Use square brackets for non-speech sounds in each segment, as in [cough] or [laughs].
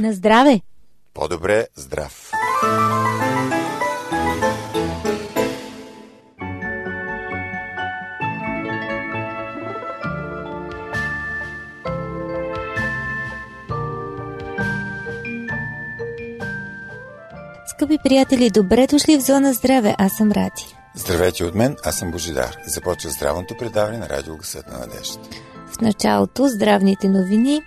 На здраве! По-добре здрав! Скъпи приятели, добре дошли в Зона Здраве. Аз съм Ради. Здравейте от мен, аз съм Божидар. Започва здравното предаване на Радио Гъсът на надежда. В началото здравните новини.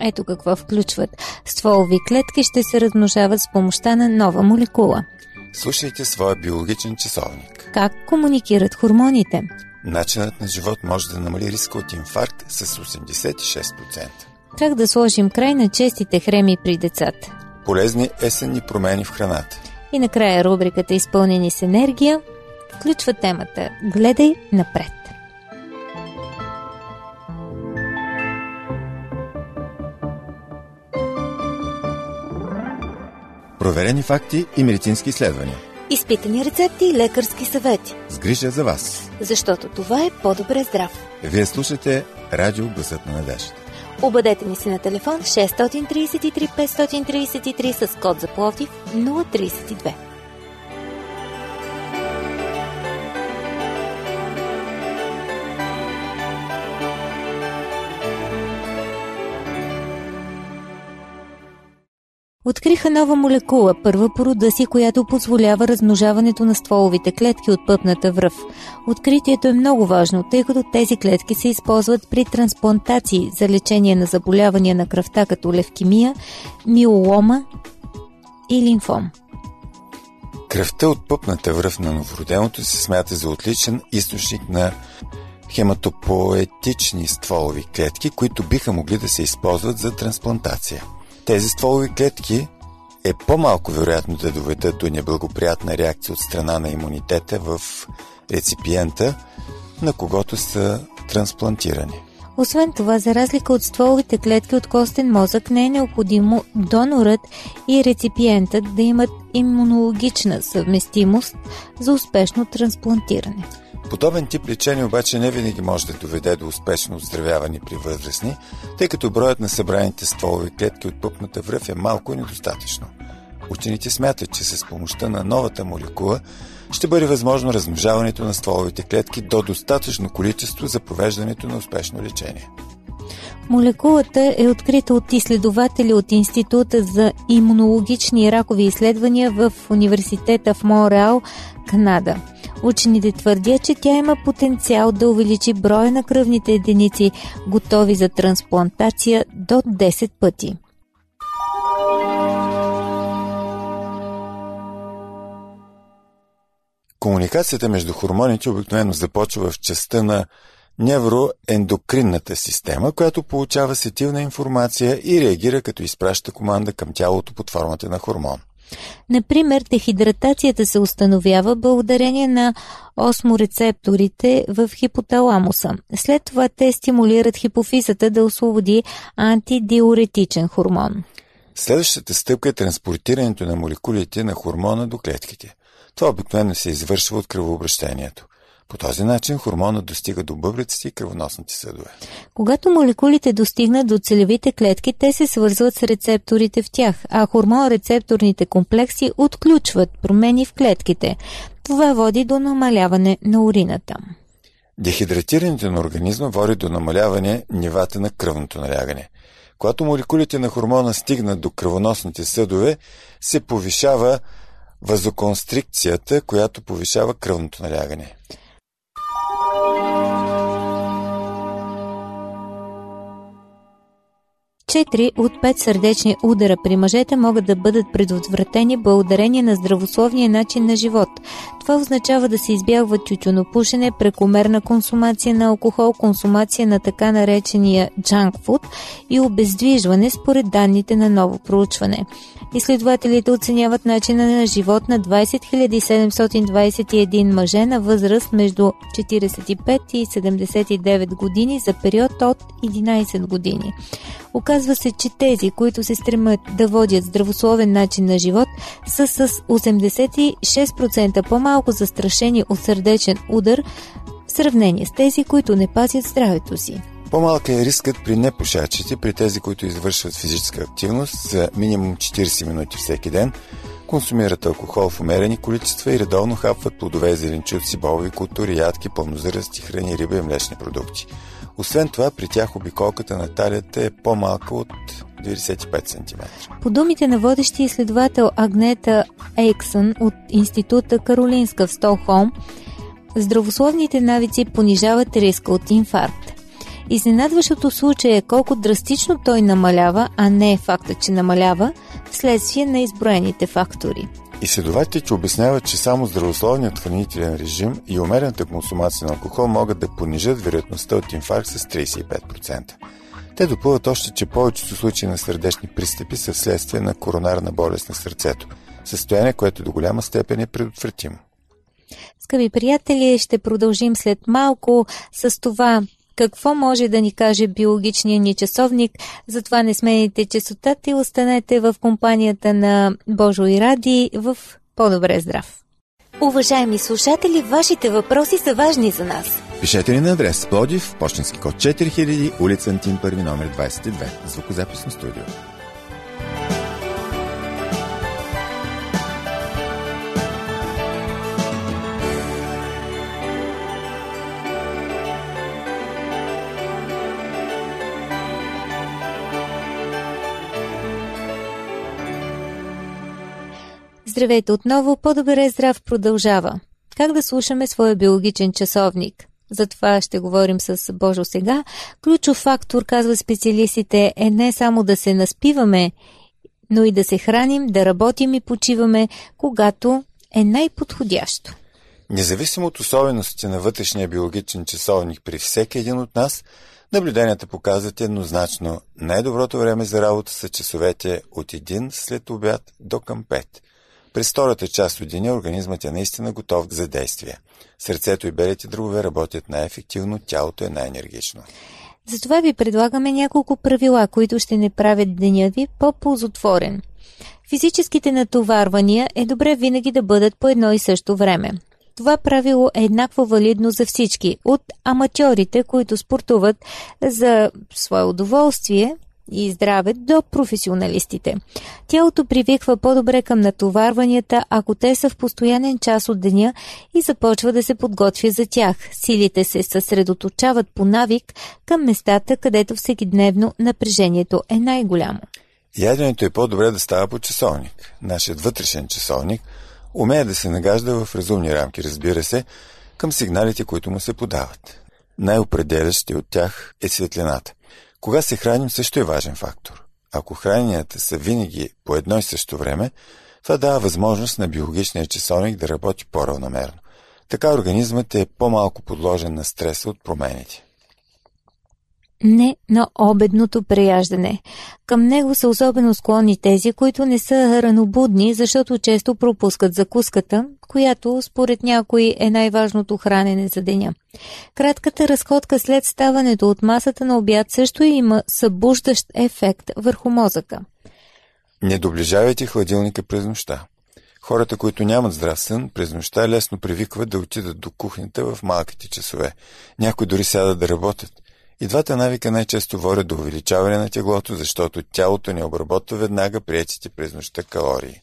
Ето какво включват. Стволови клетки ще се размножават с помощта на нова молекула. Слушайте своя биологичен часовник. Как комуникират хормоните? Начинът на живот може да намали риска от инфаркт с 86%. Как да сложим край на честите хреми при децата? Полезни есенни промени в храната. И накрая рубриката Изпълнени с енергия включва темата Гледай напред. Проверени факти и медицински изследвания. Изпитани рецепти и лекарски съвети. С грижа за вас. Защото това е по-добре здрав. Вие слушате Радио Гласът на надежда. Обадете ни се на телефон 633 533 с код за Пловдив 032. Откриха нова молекула, първа по рода си, която позволява размножаването на стволовите клетки от пъпната връв. Откритието е много важно, тъй като тези клетки се използват при трансплантации за лечение на заболявания на кръвта като левкемия, миолома и лимфом. Кръвта от пъпната връв на новороденото се смята за отличен източник на хематопоетични стволови клетки, които биха могли да се използват за трансплантация. Тези стволови клетки е по-малко вероятно да доведат до неблагоприятна реакция от страна на имунитета в реципиента, на когото са трансплантирани. Освен това, за разлика от стволовите клетки от костен мозък, не е необходимо донорът и реципиентът да имат имунологична съвместимост за успешно трансплантиране. Подобен тип лечение обаче не винаги може да доведе до успешно оздравяване при възрастни, тъй като броят на събраните стволови клетки от пъпната връв е малко и недостатъчно. Учените смятат, че с помощта на новата молекула ще бъде възможно размножаването на стволовите клетки до достатъчно количество за провеждането на успешно лечение. Молекулата е открита от изследователи от Института за имунологични и ракови изследвания в Университета в Монреал, Канада. Учените твърдят, че тя има потенциал да увеличи броя на кръвните единици, готови за трансплантация до 10 пъти. Комуникацията между хормоните обикновено започва в частта на невроендокринната система, която получава сетивна информация и реагира като изпраща команда към тялото под формата на хормон. Например, дехидратацията се установява благодарение на осморецепторите в хипоталамуса. След това те стимулират хипофизата да освободи антидиуретичен хормон. Следващата стъпка е транспортирането на молекулите на хормона до клетките. Това обикновено се извършва от кръвообращението. По този начин хормонът достига до бъбреците и кръвоносните съдове. Когато молекулите достигнат до целевите клетки, те се свързват с рецепторите в тях, а хормон-рецепторните комплекси отключват промени в клетките. Това води до намаляване на урината. Дехидратирането на организма води до намаляване нивата на кръвното налягане. Когато молекулите на хормона стигнат до кръвоносните съдове, се повишава вазоконстрикцията, която повишава кръвното налягане. Четири от пет сърдечни удара при мъжете могат да бъдат предотвратени благодарение на здравословния начин на живот. Това означава да се избягва тютюнопушене, прекомерна консумация на алкохол, консумация на така наречения junk food и обездвижване според данните на ново проучване. Изследователите оценяват начина на живот на 20 721 мъже на възраст между 45 и 79 години за период от 11 години. Оказва се, че тези, които се стремят да водят здравословен начин на живот, са с 86% по-малко застрашени от сърдечен удар в сравнение с тези, които не пазят здравето си. По-малка е рискът при непушачите, при тези, които извършват физическа активност за минимум 40 минути всеки ден, консумират алкохол в умерени количества и редовно хапват плодове, зеленчуци, бобови култури, ядки, пълнозърсти храни, риба и млечни продукти. Освен това, при тях обиколката на талията е по-малка от 95 см. По думите на водещия изследовател Агнета Ейксън от Института Каролинска в Столхолм, здравословните навици понижават риска от инфаркт. Изненадващото случай е колко драстично той намалява, а не е факта, че намалява, вследствие на изброените фактори. Изследователите обясняват, че само здравословният хранителен режим и умерената консумация на алкохол могат да понижат вероятността от инфаркт с 35%. Те допълват още, че повечето случаи на сърдечни пристъпи са вследствие на коронарна болест на сърцето, състояние, което до голяма степен е предотвратимо. Скъпи приятели, ще продължим след малко с това какво може да ни каже биологичният ни часовник. Затова не смените частотата и останете в компанията на Божо и Ради в По-добре здрав. Уважаеми слушатели, вашите въпроси са важни за нас. Пишете ни на адрес Плодив, почтенски код 4000, улица Антин, първи номер 22, звукозаписно студио. Здравейте отново, по-добре здрав продължава. Как да слушаме своя биологичен часовник? За това ще говорим с Божо сега. Ключов фактор, казва специалистите, е не само да се наспиваме, но и да се храним, да работим и почиваме, когато е най-подходящо. Независимо от особеностите на вътрешния биологичен часовник при всеки един от нас, наблюденията показват еднозначно най-доброто време за работа са часовете от един след обяд до към 5. През втората част от деня организмът е наистина готов за действие. Сърцето и белите дробове работят най-ефективно, тялото е най-енергично. Затова ви предлагаме няколко правила, които ще не правят деня ви по-ползотворен. Физическите натоварвания е добре винаги да бъдат по едно и също време. Това правило е еднакво валидно за всички, от аматьорите, които спортуват за свое удоволствие, и здраве до професионалистите. Тялото привиква по-добре към натоварванията, ако те са в постоянен час от деня и започва да се подготвя за тях. Силите се съсредоточават по навик към местата, където всекидневно напрежението е най-голямо. Яденето е по-добре да става по часовник. Нашият вътрешен часовник умее да се нагажда в разумни рамки, разбира се, към сигналите, които му се подават. Най-определящи от тях е светлината. Кога се храним също е важен фактор. Ако храненията са винаги по едно и също време, това дава възможност на биологичния часовник да работи по-равномерно. Така организмът е по-малко подложен на стреса от промените не на обедното преяждане. Към него са особено склонни тези, които не са ранобудни, защото често пропускат закуската, която според някои е най-важното хранене за деня. Кратката разходка след ставането от масата на обяд също има събуждащ ефект върху мозъка. Не доближавайте хладилника през нощта. Хората, които нямат здрав сън, през нощта лесно привикват да отидат до кухнята в малките часове. Някои дори сядат да работят – и двата навика най-често водят до увеличаване на теглото, защото тялото не обработва веднага приятите през нощта калории.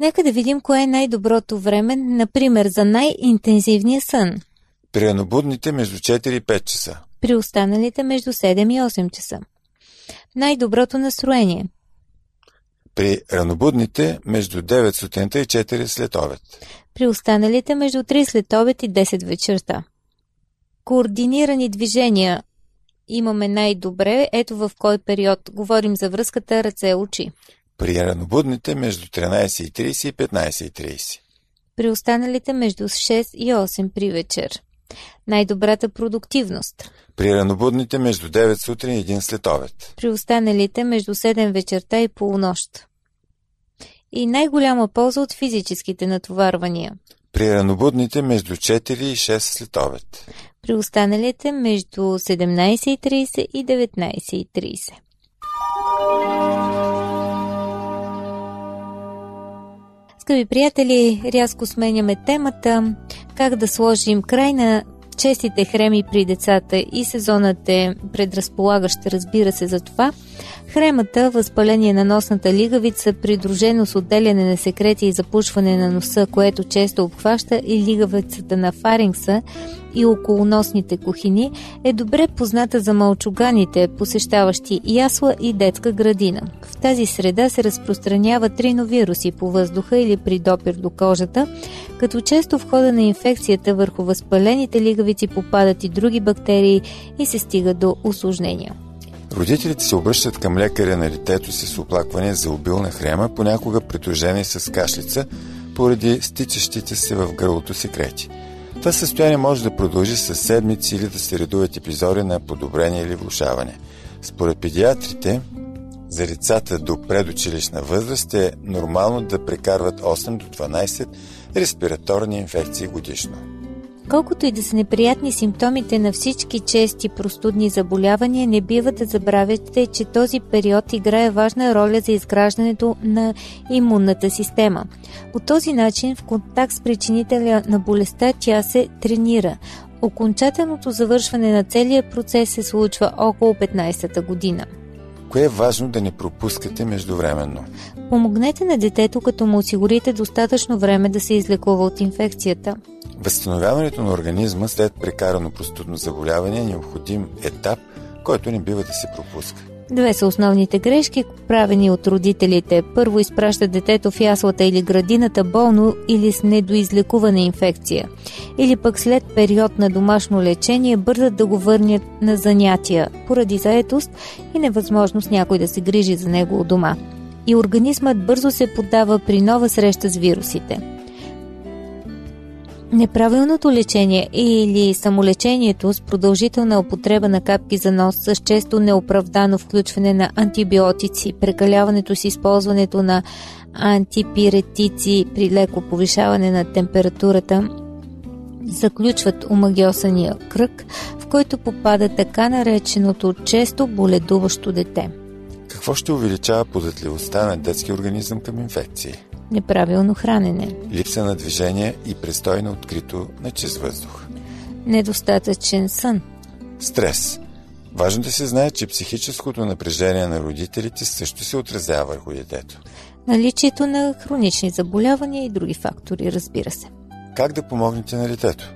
Нека да видим кое е най-доброто време, например, за най-интензивния сън. При ранобудните между 4 и 5 часа. При останалите между 7 и 8 часа. Най-доброто настроение. При ранобудните между 9 сутринта и 4 след обед. При останалите между 3 след обед и 10 вечерта. Координирани движения имаме най-добре. Ето в кой период говорим за връзката ръце-очи. При ранобудните между 13.30 и 15.30. При останалите между 6 и 8 при вечер. Най-добрата продуктивност. При ранобудните между 9 сутрин и 1 след обед. При останалите между 7 вечерта и полунощ. И най-голяма полза от физическите натоварвания. При ранобудните между 4 и 6 след обед при останалите между 17.30 и 19.30. Скъпи приятели, рязко сменяме темата как да сложим край на честите хреми при децата и сезонът е предразполагащ, разбира се, за това, хремата, възпаление на носната лигавица, придружено с отделяне на секрети и запушване на носа, което често обхваща и лигавицата на фарингса и околоносните кухини, е добре позната за мълчуганите, посещаващи ясла и детска градина. В тази среда се разпространяват риновируси по въздуха или при допир до кожата, като често в хода на инфекцията върху възпалените лигавици попадат и други бактерии и се стига до осложнения. Родителите се обръщат към лекаря на детето си с оплакване за обилна хрема, понякога придружени с кашлица, поради стичащите се в гърлото секрети. Това състояние може да продължи с седмици или да се редуват епизоди на подобрение или влушаване. Според педиатрите, за децата до предучилищна възраст е нормално да прекарват 8 до 12 респираторни инфекции годишно. Колкото и да са неприятни симптомите на всички чести простудни заболявания, не бива да забравяте, че този период играе важна роля за изграждането на имунната система. По този начин, в контакт с причинителя на болестта, тя се тренира. Окончателното завършване на целия процес се случва около 15-та година. Кое е важно да не пропускате междувременно? Помогнете на детето, като му осигурите достатъчно време да се излекува от инфекцията. Възстановяването на организма след прекарано простудно заболяване е необходим етап, който не бива да се пропуска. Две са основните грешки, правени от родителите. Първо изпращат детето в яслата или градината болно или с недоизлекувана инфекция. Или пък след период на домашно лечение бързат да го върнят на занятия, поради заетост и невъзможност някой да се грижи за него у дома. И организмът бързо се поддава при нова среща с вирусите. Неправилното лечение или самолечението с продължителна употреба на капки за нос с често неоправдано включване на антибиотици, прекаляването с използването на антипиретици при леко повишаване на температурата, заключват омагиосания кръг, в който попада така нареченото често боледуващо дете. Какво ще увеличава податливостта на детски организъм към инфекции? Неправилно хранене, липса на движение и престой на открито на чист въздух, недостатъчен сън, стрес. Важно да се знае, че психическото напрежение на родителите също се отразява върху детето. Наличието на хронични заболявания и други фактори, разбира се. Как да помогнете на детето?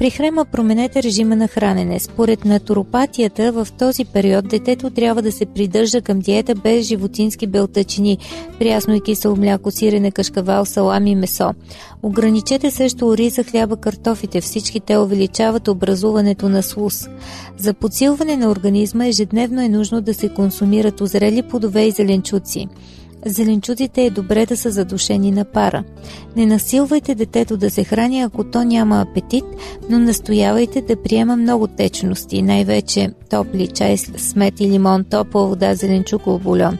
При хрема променете режима на хранене. Според натуропатията в този период детето трябва да се придържа към диета без животински белтъчини, прясно и кисело мляко, сирене, кашкавал, салами месо. Ограничете също ориза, хляба, картофите. Всички те увеличават образуването на слус. За подсилване на организма ежедневно е нужно да се консумират озрели плодове и зеленчуци. Зеленчуците е добре да са задушени на пара. Не насилвайте детето да се храни, ако то няма апетит, но настоявайте да приема много течности, най-вече топли чай, смет и лимон, топла вода, зеленчуков бульон.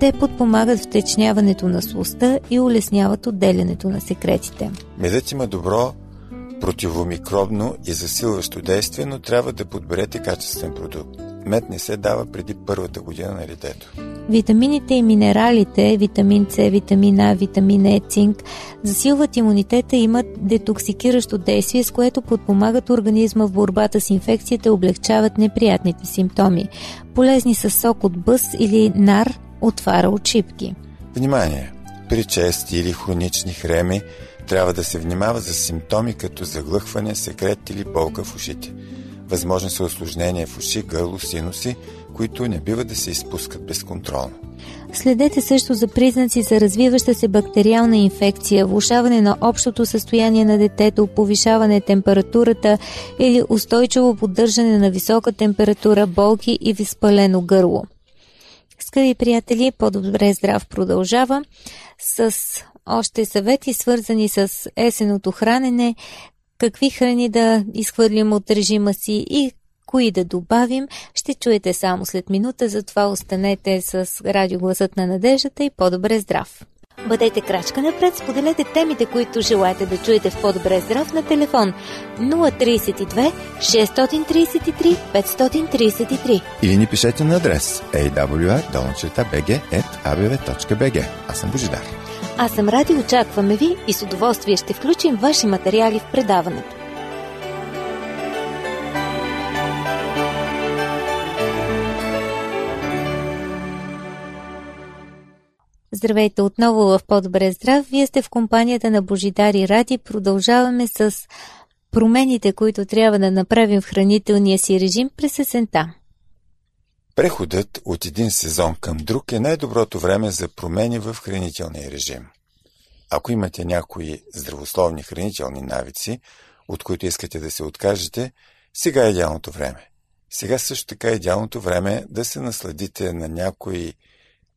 Те подпомагат втечняването на слуста и улесняват отделянето на секретите. Медът има добро противомикробно и засилващо действие, но трябва да подберете качествен продукт. Мед не се дава преди първата година на детето. Витамините и минералите, витамин С, витамин А, витамин Е, цинк, засилват имунитета и имат детоксикиращо действие, с което подпомагат организма в борбата с инфекцията и облегчават неприятните симптоми. Полезни са сок от бъс или нар, отвара от шипки. Внимание! При чести или хронични хреми трябва да се внимава за симптоми като заглъхване, секрет или болка в ушите. Възможни са осложнения в уши, гърло, синуси, които не бива да се изпускат безконтролно. Следете също за признаци за развиваща се бактериална инфекция, влушаване на общото състояние на детето, повишаване температурата или устойчиво поддържане на висока температура, болки и възпалено гърло. Скъпи приятели, по-добре здрав продължава с още съвети, свързани с есеното хранене, какви храни да изхвърлим от режима си и кои да добавим, ще чуете само след минута, затова останете с радиогласът на надеждата и по-добре здрав. Бъдете крачка напред, споделете темите, които желаете да чуете в по-добре здрав на телефон 032 633 533 или ни пишете на адрес awr.bg.abv.bg Аз съм Божидар. Аз съм ради, очакваме ви и с удоволствие ще включим ваши материали в предаването. Здравейте отново в По-добре здрав. Вие сте в компанията на Божидари Ради. Продължаваме с промените, които трябва да направим в хранителния си режим през есента. Преходът от един сезон към друг е най-доброто време за промени в хранителния режим. Ако имате някои здравословни хранителни навици, от които искате да се откажете, сега е идеалното време. Сега също така е идеалното време да се насладите на някои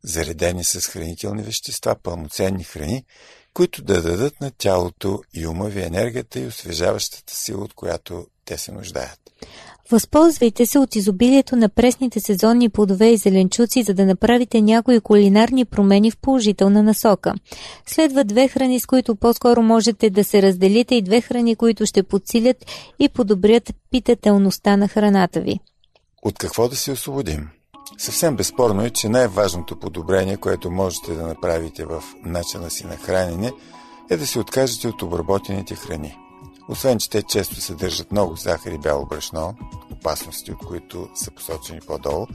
заредени с хранителни вещества, пълноценни храни, които да дадат на тялото и ума ви енергията и освежаващата сила, от която те се нуждаят. Възползвайте се от изобилието на пресните сезонни плодове и зеленчуци, за да направите някои кулинарни промени в положителна насока. Следва две храни, с които по-скоро можете да се разделите и две храни, които ще подсилят и подобрят питателността на храната ви. От какво да се освободим? Съвсем безспорно е, че най-важното подобрение, което можете да направите в начина си на хранене, е да се откажете от обработените храни. Освен, че те често съдържат много захар и бяло брашно, опасности от които са посочени по-долу,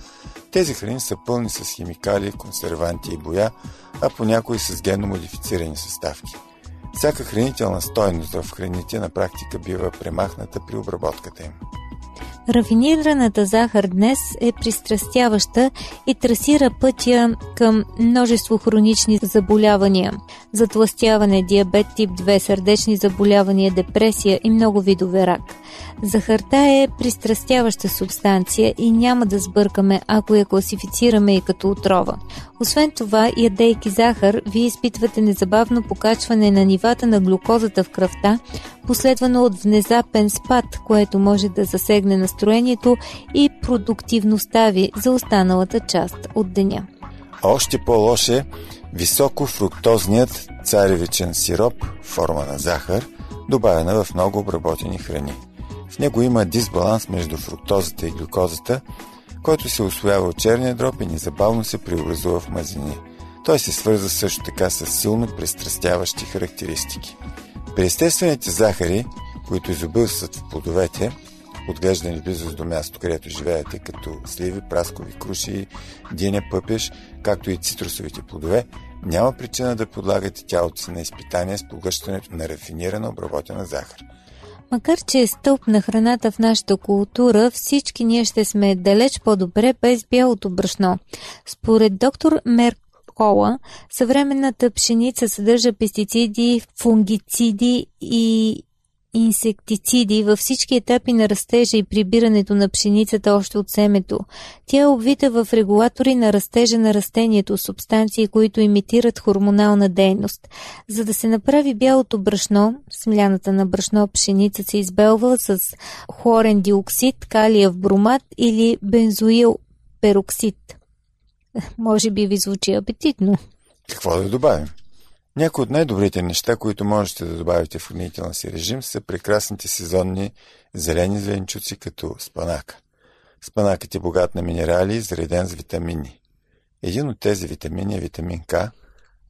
тези храни са пълни с химикали, консерванти и боя, а понякога и с генно модифицирани съставки. Всяка хранителна стойност в храните на практика бива премахната при обработката им. Рафинираната захар днес е пристрастяваща и трасира пътя към множество хронични заболявания – затластяване, диабет тип 2, сърдечни заболявания, депресия и много видове рак. Захарта е пристрастяваща субстанция и няма да сбъркаме, ако я класифицираме и като отрова. Освен това, ядейки захар, вие изпитвате незабавно покачване на нивата на глюкозата в кръвта, последвано от внезапен спад, което може да засегне настроението и продуктивността ви за останалата част от деня. Още по-лош е високо фруктозният царевичен сироп, форма на захар, добавена в много обработени храни. В него има дисбаланс между фруктозата и глюкозата, който се освоява от черния дроб и незабавно се преобразува в мазнини. Той се свърза също така с силно пристрастяващи характеристики. При естествените захари, които изобилстват в плодовете, отглеждани близост до място, където живеете, като сливи, праскови, круши, диня, пъпеш, както и цитрусовите плодове, няма причина да подлагате тялото си на изпитание с поглъщането на рафинирана обработена захар. Макар, че е стълб на храната в нашата култура, всички ние ще сме далеч по-добре без бялото брашно. Според доктор Мерк Кола, съвременната пшеница съдържа пестициди, фунгициди и инсектициди във всички етапи на растежа и прибирането на пшеницата още от семето. Тя е обвита в регулатори на растежа на растението, субстанции, които имитират хормонална дейност. За да се направи бялото брашно, смляната на брашно пшеница се избелва с хлорен диоксид, калиев бромат или бензоил пероксид. [laughs] Може би ви звучи апетитно. Какво да добавим? Някои от най-добрите неща, които можете да добавите в хранителния си режим, са прекрасните сезонни зелени зеленчуци, като спанака. Спанакът е богат на минерали зареден с витамини. Един от тези витамини е витамин К,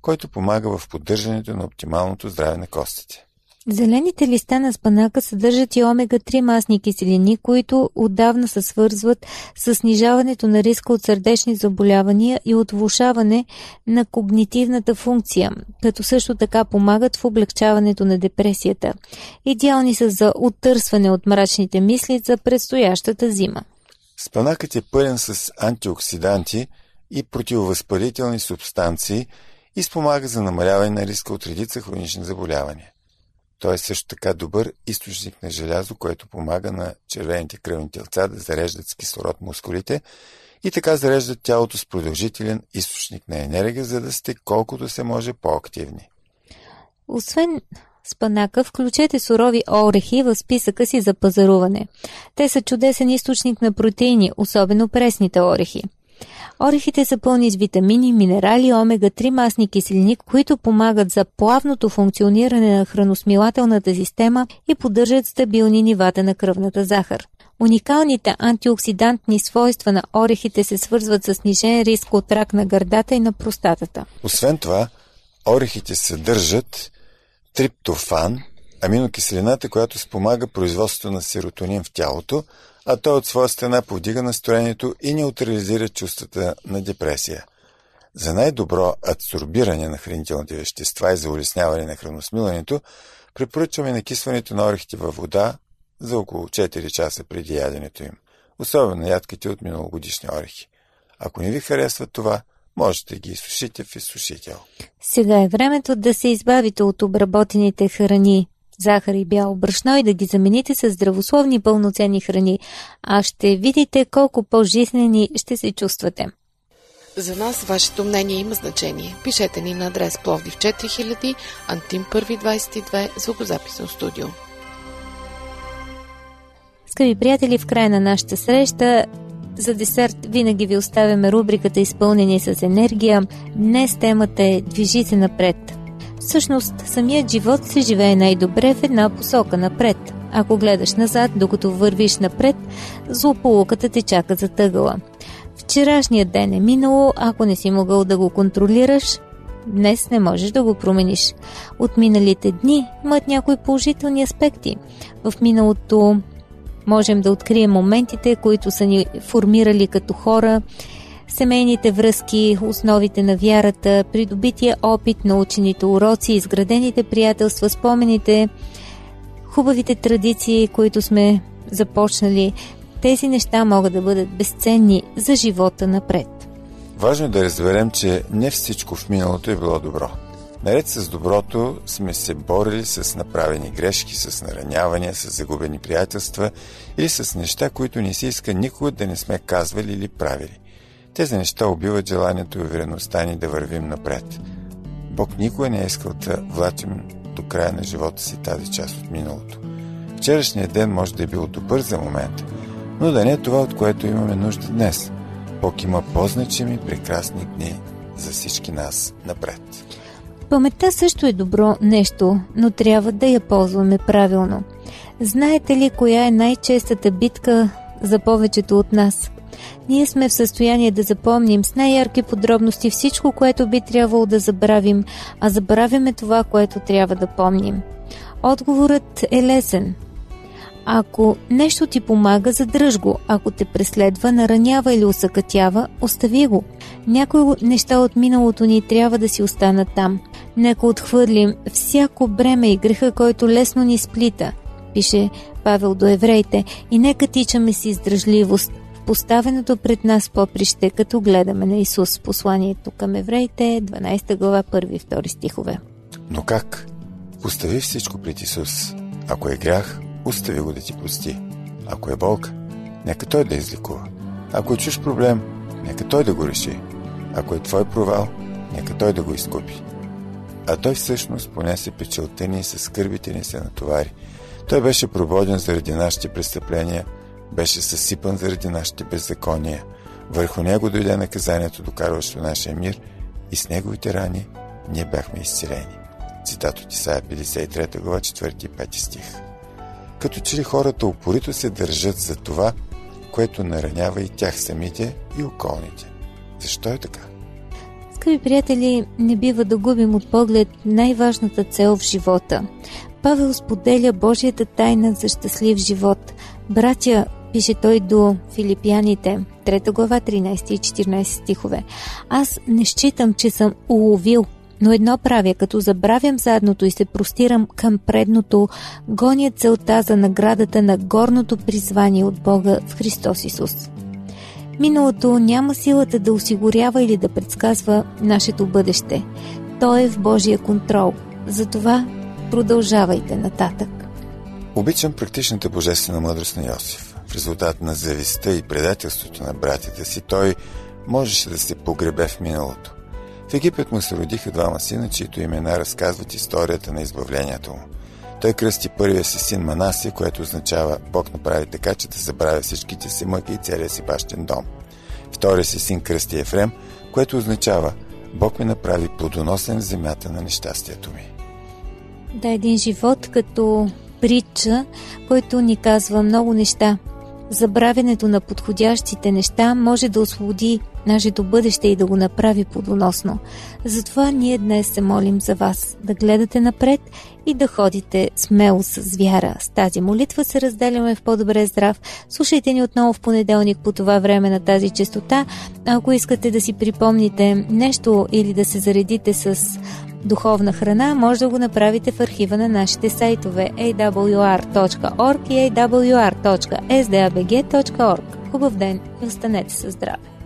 който помага в поддържането на оптималното здраве на костите. Зелените листа на спанака съдържат и омега-3 масни киселини, които отдавна се свързват с снижаването на риска от сърдечни заболявания и от влушаване на когнитивната функция, като също така помагат в облегчаването на депресията. Идеални са за оттърсване от мрачните мисли за предстоящата зима. Спанакът е пълен с антиоксиданти и противовъзпалителни субстанции и спомага за намаляване на риска от редица хронични заболявания. Той е също така добър източник на желязо, което помага на червените кръвни телца да зареждат с кислород мускулите и така зареждат тялото с продължителен източник на енергия, за да сте колкото се може по-активни. Освен спанака, включете сурови орехи в списъка си за пазаруване. Те са чудесен източник на протеини, особено пресните орехи. Орехите са пълни с витамини, минерали, омега-3 масни киселини, които помагат за плавното функциониране на храносмилателната система и поддържат стабилни нивата на кръвната захар. Уникалните антиоксидантни свойства на орехите се свързват с снижен риск от рак на гърдата и на простатата. Освен това, орехите съдържат триптофан, аминокиселината, която спомага производството на серотонин в тялото, а той от своя страна повдига настроението и неутрализира чувствата на депресия. За най-добро адсорбиране на хранителните вещества и за улесняване на храносмилането, препоръчваме накисването на орехите във вода за около 4 часа преди яденето им, особено ядките от миналогодишни орехи. Ако не ви харесва това, можете ги изсушите в изсушител. Сега е времето да се избавите от обработените храни, захар и бяло брашно и да ги замените с здравословни пълноценни храни, а ще видите колко по-жизнени ще се чувствате. За нас вашето мнение има значение. Пишете ни на адрес Пловдив 4000, Антим 122, звукозаписно студио. Скъпи приятели, в края на нашата среща за десерт винаги ви оставяме рубриката Изпълнени с енергия. Днес темата е Движи се напред. Всъщност, самият живот се живее най-добре в една посока напред. Ако гледаш назад, докато вървиш напред, злополуката те чака за тъгъла. Вчерашният ден е минало, ако не си могъл да го контролираш, днес не можеш да го промениш. От миналите дни имат някои положителни аспекти. В миналото можем да открием моментите, които са ни формирали като хора, семейните връзки, основите на вярата, придобития опит, научените уроци, изградените приятелства, спомените, хубавите традиции, които сме започнали. Тези неща могат да бъдат безценни за живота напред. Важно е да разберем, че не всичко в миналото е било добро. Наред с доброто сме се борили с направени грешки, с наранявания, с загубени приятелства или с неща, които не се иска никога да не сме казвали или правили. Тези неща убиват желанието и увереността ни да вървим напред. Бог никога не е искал да влачим до края на живота си тази част от миналото. Вчерашният ден може да е бил добър за момента, но да не е това, от което имаме нужда днес. Бог има по-значими прекрасни дни за всички нас напред. Паметта също е добро нещо, но трябва да я ползваме правилно. Знаете ли коя е най-честата битка за повечето от нас? Ние сме в състояние да запомним с най-ярки подробности всичко, което би трябвало да забравим, а забравяме това, което трябва да помним. Отговорът е лесен. Ако нещо ти помага, задръж го. Ако те преследва, наранява или усъкътява, остави го. Някои неща от миналото ни трябва да си останат там. Нека отхвърлим всяко бреме и греха, който лесно ни сплита, пише Павел до евреите, и нека тичаме си издръжливост в поставеното пред нас поприще, като гледаме на Исус. Посланието към евреите, 12 глава, 1 и 2 стихове. Но как? Остави всичко пред Исус. Ако е грях, остави го да ти прости. Ако е болка, нека Той да излекува. Ако е чуж проблем, нека Той да го реши. Ако е твой провал, нека Той да го изкупи. А той всъщност понесе печелта ни и със скърбите ни се натовари. Той беше прободен заради нашите престъпления, беше съсипан заради нашите беззакония. Върху него дойде наказанието, докарващо нашия мир и с неговите рани ние бяхме изцелени. Цитат от Исаия 53 глава 4 и 5 стих. Като че ли хората упорито се държат за това, което наранява и тях самите и околните. Защо е така? Скъпи приятели, не бива да губим от поглед най-важната цел в живота. Павел споделя Божията тайна за щастлив живот. Братя, пише той до филипяните, 3 глава, 13 и 14 стихове. Аз не считам, че съм уловил, но едно правя, като забравям задното и се простирам към предното, гоня целта за наградата на горното призвание от Бога в Христос Исус. Миналото няма силата да осигурява или да предсказва нашето бъдеще. То е в Божия контрол. Затова продължавайте нататък. Обичам практичната божествена мъдрост на Йосиф. В резултат на завистта и предателството на братята си, той можеше да се погребе в миналото. В Египет му се родиха двама сина, чието имена разказват историята на избавлението му. Той кръсти първия си син Манаси, което означава Бог направи така, че да забравя всичките си мъки и целия си бащен дом. Втория си син кръсти Ефрем, което означава Бог ми направи плодоносен в земята на нещастието ми. Да, един живот като притча, който ни казва много неща. Забравянето на подходящите неща може да освободи нашето бъдеще и да го направи плодоносно. Затова ние днес се молим за вас да гледате напред и да ходите смело с вяра. С тази молитва се разделяме в по-добре здрав. Слушайте ни отново в понеделник по това време на тази частота. Ако искате да си припомните нещо или да се заредите с духовна храна, може да го направите в архива на нашите сайтове awr.org и awr.sdabg.org. Хубав ден и останете със здраве!